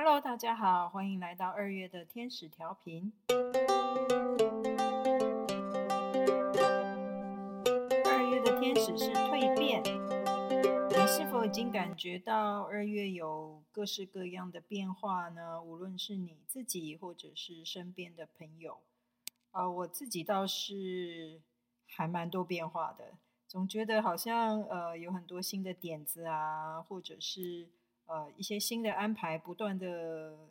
Hello，大家好，欢迎来到二月的天使调频。二月的天使是蜕变，你是否已经感觉到二月有各式各样的变化呢？无论是你自己，或者是身边的朋友，啊、呃，我自己倒是还蛮多变化的，总觉得好像呃有很多新的点子啊，或者是。呃，一些新的安排不断的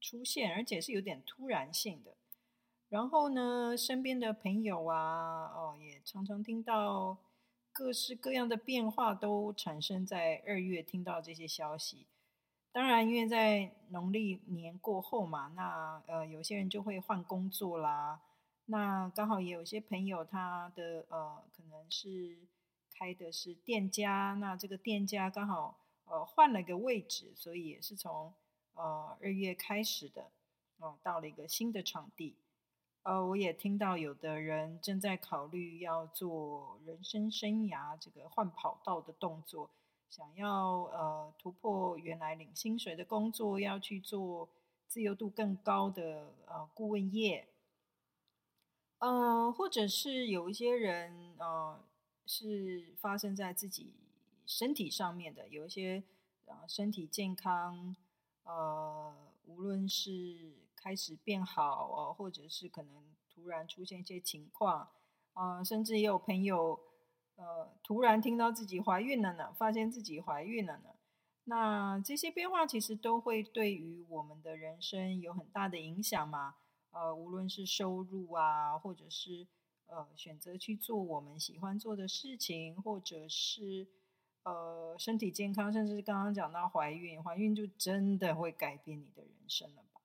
出现，而且是有点突然性的。然后呢，身边的朋友啊，哦，也常常听到各式各样的变化都产生在二月，听到这些消息。当然，因为在农历年过后嘛，那呃，有些人就会换工作啦。那刚好也有些朋友，他的呃，可能是开的是店家，那这个店家刚好。呃，换了个位置，所以也是从呃二月开始的，哦、到了一个新的场地。呃，我也听到有的人正在考虑要做人生生涯这个换跑道的动作，想要呃突破原来领薪水的工作，要去做自由度更高的呃顾问业。呃，或者是有一些人呃是发生在自己。身体上面的有一些啊，身体健康，呃，无论是开始变好哦，或者是可能突然出现一些情况啊，甚至也有朋友呃，突然听到自己怀孕了呢，发现自己怀孕了呢。那这些变化其实都会对于我们的人生有很大的影响嘛。呃，无论是收入啊，或者是呃，选择去做我们喜欢做的事情，或者是。呃，身体健康，甚至是刚刚讲到怀孕，怀孕就真的会改变你的人生了吧？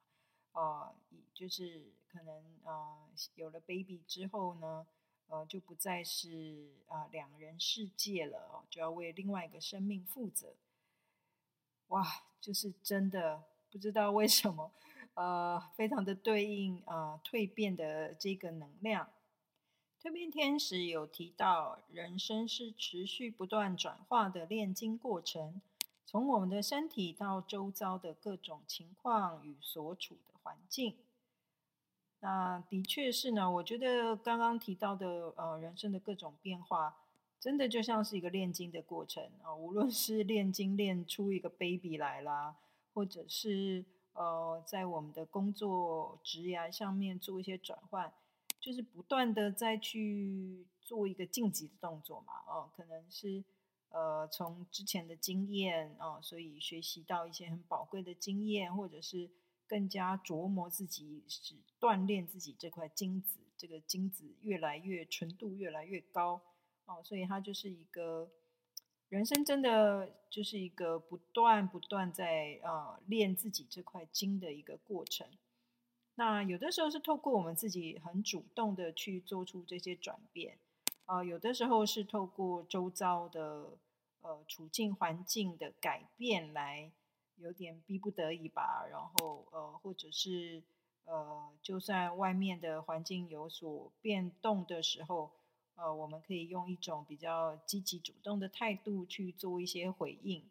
呃，就是可能呃有了 baby 之后呢，呃，就不再是啊、两人世界了，就要为另外一个生命负责。哇，就是真的不知道为什么，呃，非常的对应啊、蜕变的这个能量。蜕变天使有提到，人生是持续不断转化的炼金过程，从我们的身体到周遭的各种情况与所处的环境。那的确是呢，我觉得刚刚提到的呃，人生的各种变化，真的就像是一个炼金的过程啊、呃，无论是炼金炼出一个 baby 来啦，或者是呃，在我们的工作职涯上面做一些转换。就是不断的再去做一个晋级的动作嘛，哦，可能是呃从之前的经验哦，所以学习到一些很宝贵的经验，或者是更加琢磨自己，是锻炼自己这块金子，这个金子越来越纯度越来越高哦，所以它就是一个人生真的就是一个不断不断在呃练自己这块金的一个过程。那有的时候是透过我们自己很主动的去做出这些转变，啊、呃，有的时候是透过周遭的呃处境环境的改变来有点逼不得已吧，然后呃或者是呃就算外面的环境有所变动的时候，呃我们可以用一种比较积极主动的态度去做一些回应，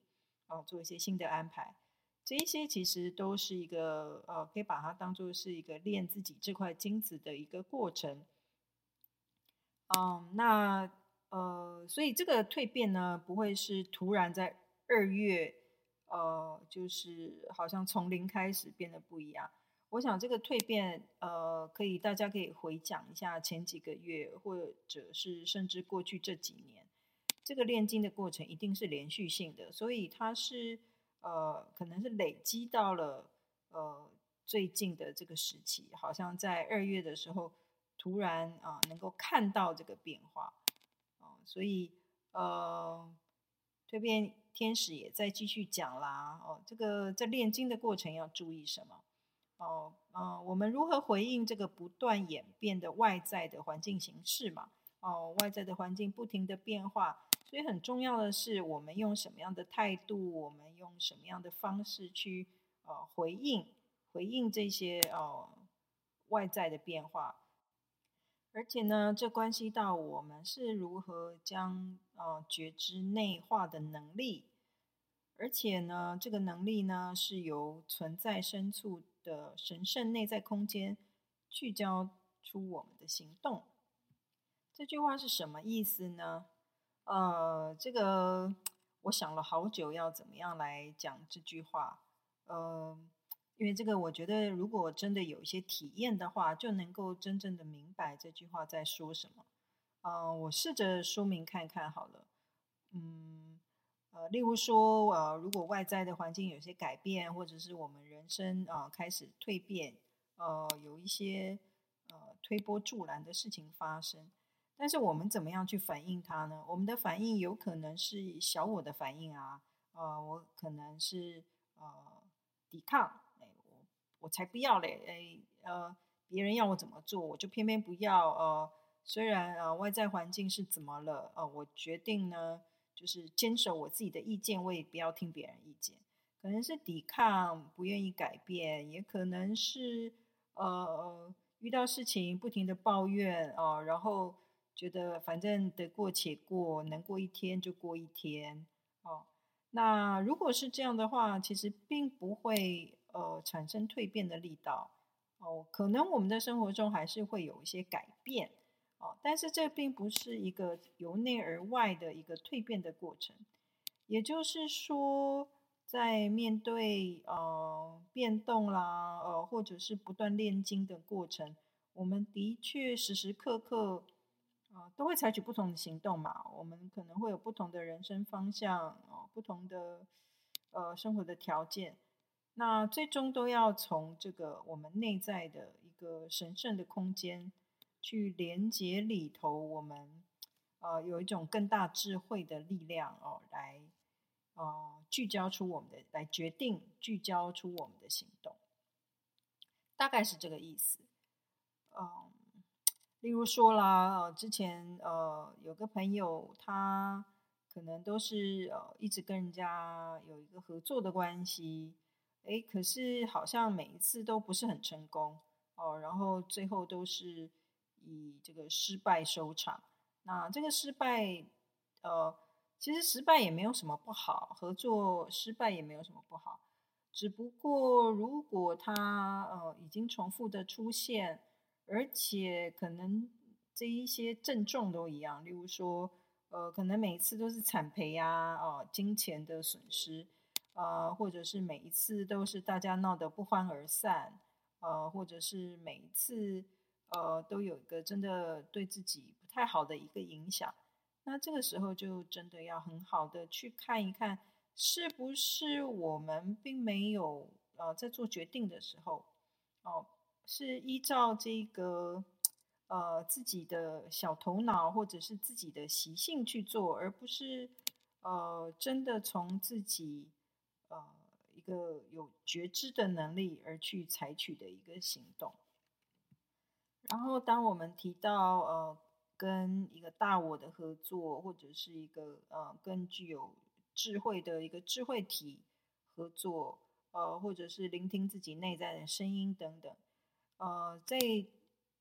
啊、呃，做一些新的安排。这些其实都是一个呃，可以把它当做是一个练自己这块金子的一个过程。嗯，那呃，所以这个蜕变呢，不会是突然在二月，呃，就是好像从零开始变得不一样。我想这个蜕变，呃，可以大家可以回讲一下前几个月，或者是甚至过去这几年，这个炼金的过程一定是连续性的，所以它是。呃，可能是累积到了呃最近的这个时期，好像在二月的时候，突然啊、能够看到这个变化，啊、所以呃蜕变天使也在继续讲啦，哦、这个在炼金的过程要注意什么？哦、嗯，我们如何回应这个不断演变的外在的环境形势嘛？哦、外在的环境不停的变化。所以很重要的是，我们用什么样的态度，我们用什么样的方式去呃回应回应这些呃外在的变化，而且呢，这关系到我们是如何将呃觉知内化的能力，而且呢，这个能力呢是由存在深处的神圣内在空间聚焦出我们的行动。这句话是什么意思呢？呃，这个我想了好久，要怎么样来讲这句话。呃，因为这个，我觉得如果真的有一些体验的话，就能够真正的明白这句话在说什么。呃，我试着说明看看好了。嗯，呃，例如说，呃，如果外在的环境有些改变，或者是我们人生啊，开始蜕变，呃，有一些呃推波助澜的事情发生。但是我们怎么样去反应它呢？我们的反应有可能是小我的反应啊，呃，我可能是呃抵抗，哎，我我才不要嘞，哎，呃，别人要我怎么做，我就偏偏不要。呃，虽然呃外在环境是怎么了，呃，我决定呢，就是坚守我自己的意见，我也不要听别人意见。可能是抵抗，不愿意改变，也可能是呃遇到事情不停的抱怨啊，然后。觉得反正得过且过，能过一天就过一天哦。那如果是这样的话，其实并不会呃产生蜕变的力道哦。可能我们的生活中还是会有一些改变哦，但是这并不是一个由内而外的一个蜕变的过程。也就是说，在面对呃变动啦，呃或者是不断炼金的过程，我们的确时时刻刻。啊，都会采取不同的行动嘛。我们可能会有不同的人生方向，哦，不同的呃生活的条件。那最终都要从这个我们内在的一个神圣的空间去连接里头，我们呃有一种更大智慧的力量哦，来呃聚焦出我们的，来决定聚焦出我们的行动，大概是这个意思，嗯。例如说啦，呃，之前呃有个朋友，他可能都是呃一直跟人家有一个合作的关系，诶，可是好像每一次都不是很成功哦，然后最后都是以这个失败收场。那这个失败，呃，其实失败也没有什么不好，合作失败也没有什么不好，只不过如果他呃已经重复的出现。而且可能这一些症状都一样，例如说，呃，可能每一次都是惨赔呀，啊、呃，金钱的损失，呃，或者是每一次都是大家闹得不欢而散，呃，或者是每一次，呃，都有一个真的对自己不太好的一个影响。那这个时候就真的要很好的去看一看，是不是我们并没有呃在做决定的时候，哦、是依照这个呃自己的小头脑或者是自己的习性去做，而不是呃真的从自己呃一个有觉知的能力而去采取的一个行动。然后，当我们提到呃跟一个大我的合作，或者是一个呃更具有智慧的一个智慧体合作，呃，或者是聆听自己内在的声音等等。呃，在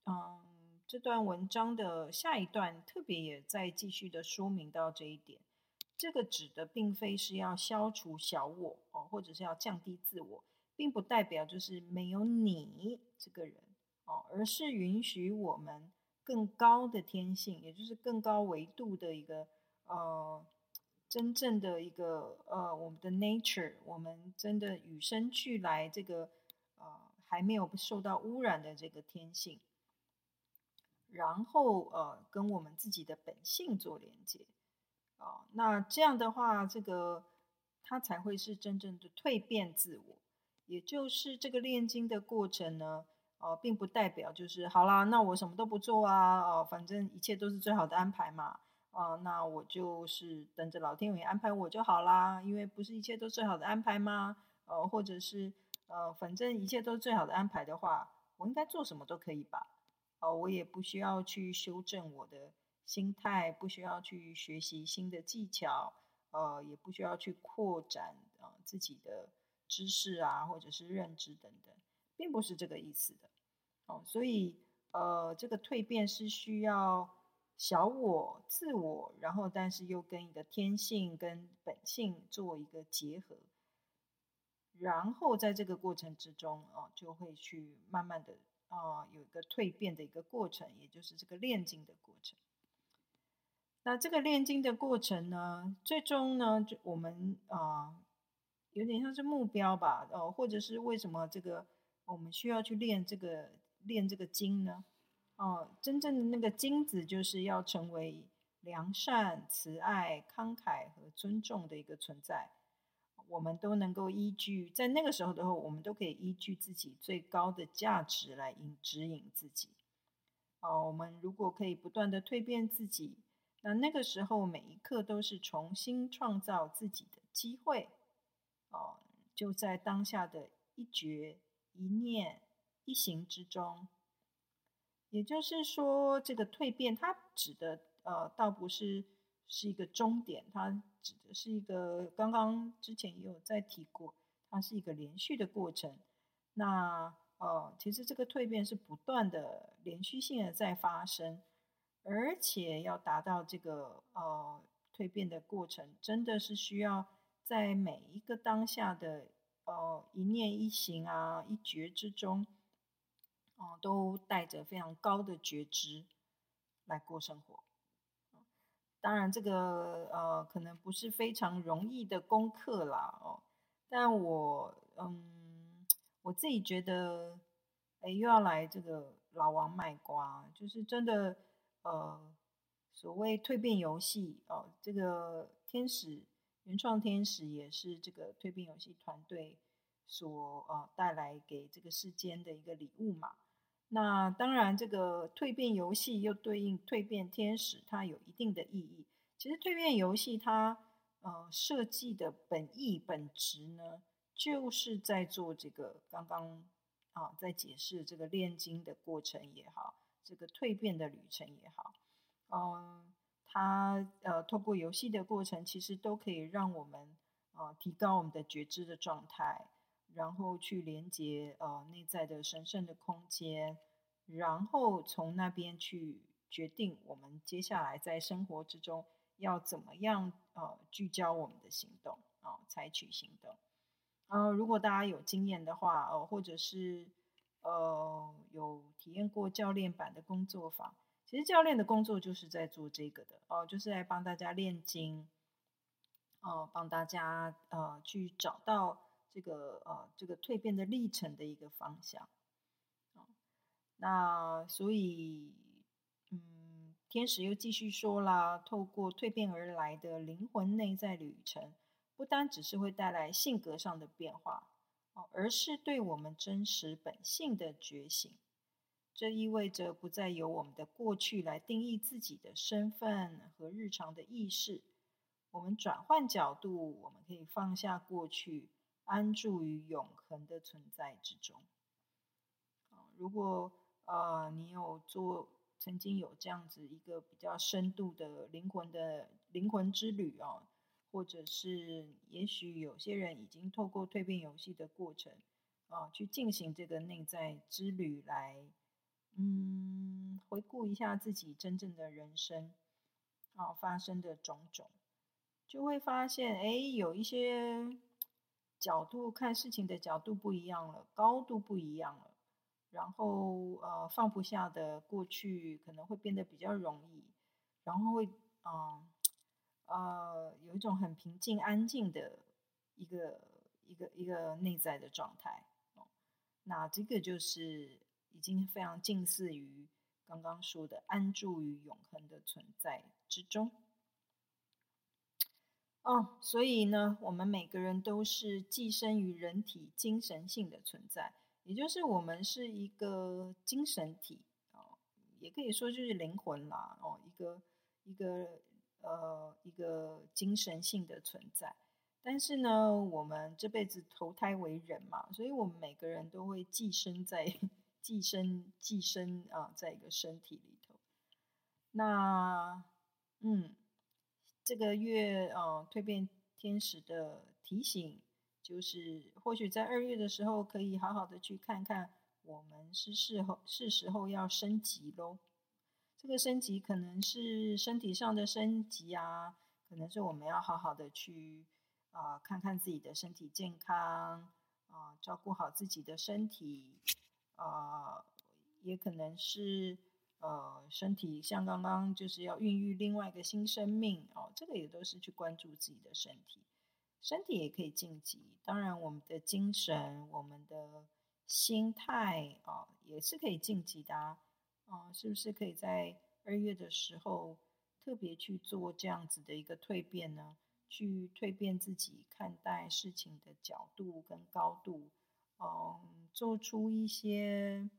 嗯这段文章的下一段，特别也在继续的说明到这一点。这个指的并非是要消除小我哦，或者是要降低自我，并不代表就是没有你这个人哦，而是允许我们更高的天性，也就是更高维度的一个呃真正的一个呃我们的 nature，我们真的与生俱来这个。还没有受到污染的这个天性，然后呃，跟我们自己的本性做连接啊、那这样的话，这个它才会是真正的蜕变自我。也就是这个炼金的过程呢，呃，并不代表就是好啦，那我什么都不做啊，哦、呃，反正一切都是最好的安排嘛，啊、那我就是等着老天爷安排我就好啦，因为不是一切都最好的安排吗？呃，或者是。呃，反正一切都是最好的安排的话，我应该做什么都可以吧？呃，我也不需要去修正我的心态，不需要去学习新的技巧，呃，也不需要去扩展呃自己的知识啊，或者是认知等等，并不是这个意思的。哦，所以呃，这个蜕变是需要小我、自我，然后但是又跟一个天性、跟本性做一个结合，然后在这个过程之中啊，就会去慢慢的啊有一个蜕变的一个过程，也就是这个炼金的过程。那这个炼金的过程呢，最终呢，就我们啊有点像是目标吧，哦，或者是为什么这个我们需要去炼这个炼这个金呢？哦，真正的那个金子就是要成为良善、慈爱、慷慨和尊重的一个存在。我们都能够依据在那个时候的话，我们都可以依据自己最高的价值来引指引自己。哦，我们如果可以不断的蜕变自己，那那个时候每一刻都是重新创造自己的机会。哦，就在当下的一觉一念一行之中。也就是说，这个蜕变，它指的呃，倒不是是一个终点，它指的是一个刚刚之前也有在提过，它是一个连续的过程。那呃，其实这个蜕变是不断的连续性的在发生，而且要达到这个呃蜕变的过程，真的是需要在每一个当下的呃一念一行啊一觉之中。哦，都带着非常高的觉知来过生活。当然，这个呃，可能不是非常容易的功课啦。哦，但我嗯，我自己觉得，哎，又要来这个老王卖瓜，就是真的呃，所谓蜕变游戏哦，这个天使原创天使也是这个蜕变游戏团队所呃带来给这个世间的一个礼物嘛。那当然，这个蜕变游戏又对应蜕变天使，它有一定的意义。其实蜕变游戏它呃设计的本意本质呢，就是在做这个刚刚啊在解释这个炼金的过程也好，这个蜕变的旅程也好，嗯、呃，它呃透过游戏的过程，其实都可以让我们啊、提高我们的觉知的状态。然后去连接呃内在的神圣的空间，然后从那边去决定我们接下来在生活之中要怎么样呃聚焦我们的行动啊、呃，采取行动。呃，如果大家有经验的话，呃，或者是呃有体验过教练版的工作坊，其实教练的工作就是在做这个的哦、就是来帮大家炼金，哦、呃，帮大家呃去找到。这个呃，这个蜕变的历程的一个方向啊，那所以，嗯，天使又继续说啦，透过蜕变而来的灵魂内在旅程，不单只是会带来性格上的变化，而是对我们真实本性的觉醒。这意味着不再由我们的过去来定义自己的身份和日常的意识，我们转换角度，我们可以放下过去。安住于永恒的存在之中。如果呃你有做，曾经有这样子一个比较深度的灵魂的灵魂之旅哦，或者是也许有些人已经透过蜕变游戏的过程啊，去进行这个内在之旅来，嗯，回顾一下自己真正的人生啊发生的种种，就会发现哎有一些。角度看事情的角度不一样了，高度不一样了，然后呃放不下的过去可能会变得比较容易，然后会嗯呃，有一种很平静安静的一个一个一个内在的状态，哦，那这个就是已经非常近似于刚刚说的安住于永恒的存在之中。哦，所以呢，我们每个人都是寄生于人体精神性的存在，也就是我们是一个精神体哦，也可以说就是灵魂啦哦，一个一个呃一个精神性的存在。但是呢，我们这辈子投胎为人嘛，所以我们每个人都会寄生在 寄生寄生啊，在一个身体里头。那嗯。这个月，呃，蜕变天使的提醒就是，或许在二月的时候，可以好好的去看看，我们是时候是时候要升级喽。这个升级可能是身体上的升级啊，可能是我们要好好的去啊、看看自己的身体健康啊、照顾好自己的身体啊、也可能是呃身体像刚刚就是要孕育另外一个新生命哦，这个也都是去关注自己的身体，身体也可以晋级，当然我们的精神，我们的。心态啊，也是可以晋级的啊，是不是可以在二月的时候特别去做这样子的一个蜕变呢？去蜕变自己看待事情的角度跟高度，嗯，做出一些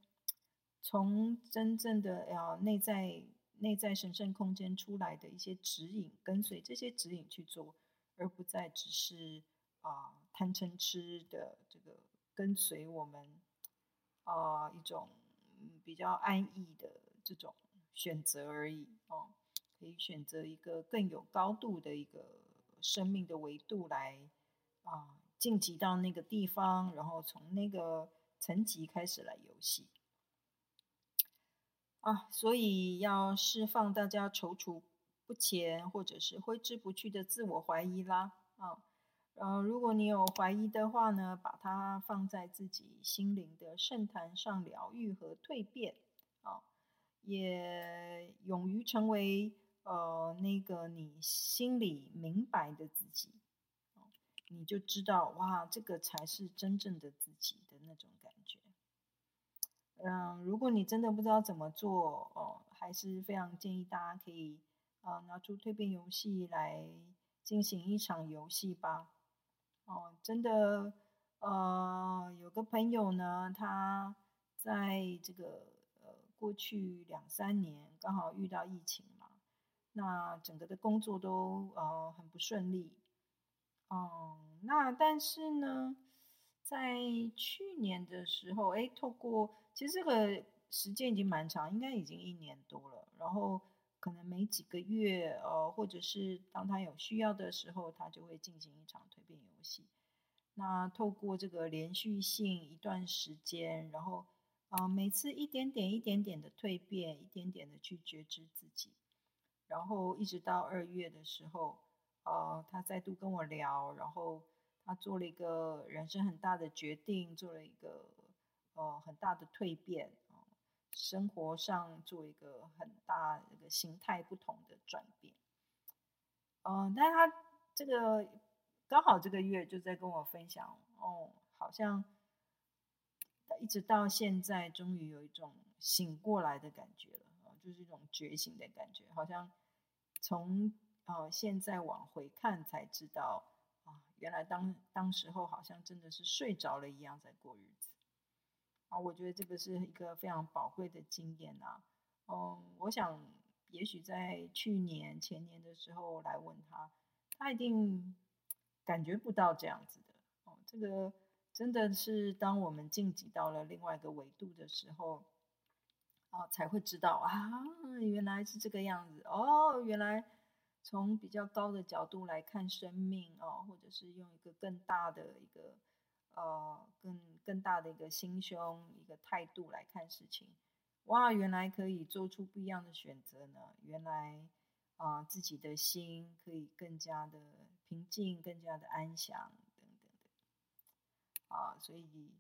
从真正的啊内在内在神圣空间出来的一些指引，跟随这些指引去做，而不再只是啊贪嗔痴的这个。跟随我们啊、一种比较安逸的这种选择而已哦，可以选择一个更有高度的一个生命的维度来啊晋级到那个地方，然后从那个层级开始来游戏啊，所以要释放大家踌躇不前或者是挥之不去的自我怀疑啦啊。然后，如果你有怀疑的话呢，把它放在自己心灵的圣坛上疗愈和蜕变啊，也勇于成为呃那个你心里明白的自己，你就知道哇，这个才是真正的自己的那种感觉。嗯，如果你真的不知道怎么做哦，还是非常建议大家可以啊拿出蜕变游戏来进行一场游戏吧。哦，真的，呃，有个朋友呢，他在这个呃过去两三年刚好遇到疫情嘛，那整个的工作都呃很不顺利，嗯，那但是呢，在去年的时候，哎，透过其实这个时间已经蛮长，应该已经一年多了，然后可能每几个月，呃，或者是当他有需要的时候，他就会进行一场蜕变游戏。那透过这个连续性一段时间，然后啊、每次一点点、一点点的蜕变，一点点的去觉知自己，然后一直到二月的时候，呃，他再度跟我聊，然后他做了一个人生很大的决定，做了一个呃很大的蜕变、呃，生活上做一个很大一个形态不同的转变，嗯、呃，但他这个。刚好这个月就在跟我分享哦，好像一直到现在，终于有一种醒过来的感觉了，就是一种觉醒的感觉，好像从呃现在往回看才知道，原来当当时候好像真的是睡着了一样在过日子。啊，我觉得这个是一个非常宝贵的经验啊，嗯，我想也许在去年前年的时候来问他，他一定。感觉不到这样子的。哦，这个真的是当我们晋级到了另外一个维度的时候，啊，才会知道啊，原来是这个样子。哦，原来从比较高的角度来看生命哦，或者是用一个更大的一个呃更更大的一个心胸一个态度来看事情，哇，原来可以做出不一样的选择呢，原来啊，自己的心可以更加的。平静，更加的安详，等等的，啊，所以，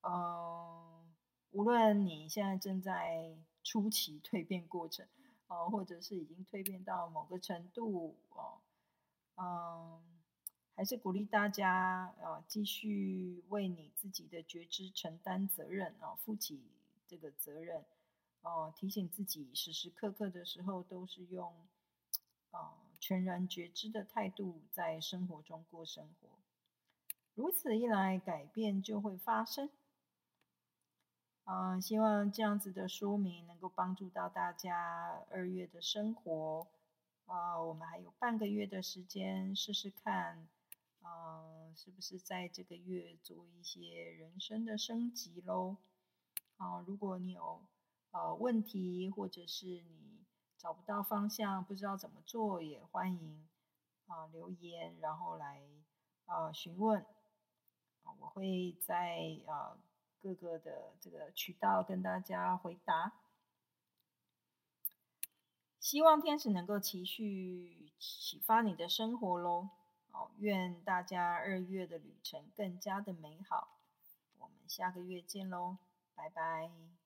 嗯，无论你现在正在初期蜕变过程，哦，或者是已经蜕变到某个程度，哦，嗯，还是鼓励大家，啊，继续为你自己的觉知承担责任，啊，负起这个责任，哦，提醒自己，时时刻刻的时候都是用，啊。全然觉知的态度，在生活中过生活，如此一来，改变就会发生。啊、呃，希望这样子的说明能够帮助到大家二月的生活。啊、我们还有半个月的时间，试试看，啊、是不是在这个月做一些人生的升级喽？啊、如果你有呃问题，或者是你。找不到方向，不知道怎么做，也欢迎啊、留言，然后来啊、呃、询问啊，我会在啊、呃、各个的这个渠道跟大家回答。希望天使能够持续启发你的生活喽。好，愿大家二月的旅程更加的美好。我们下个月见喽，拜拜。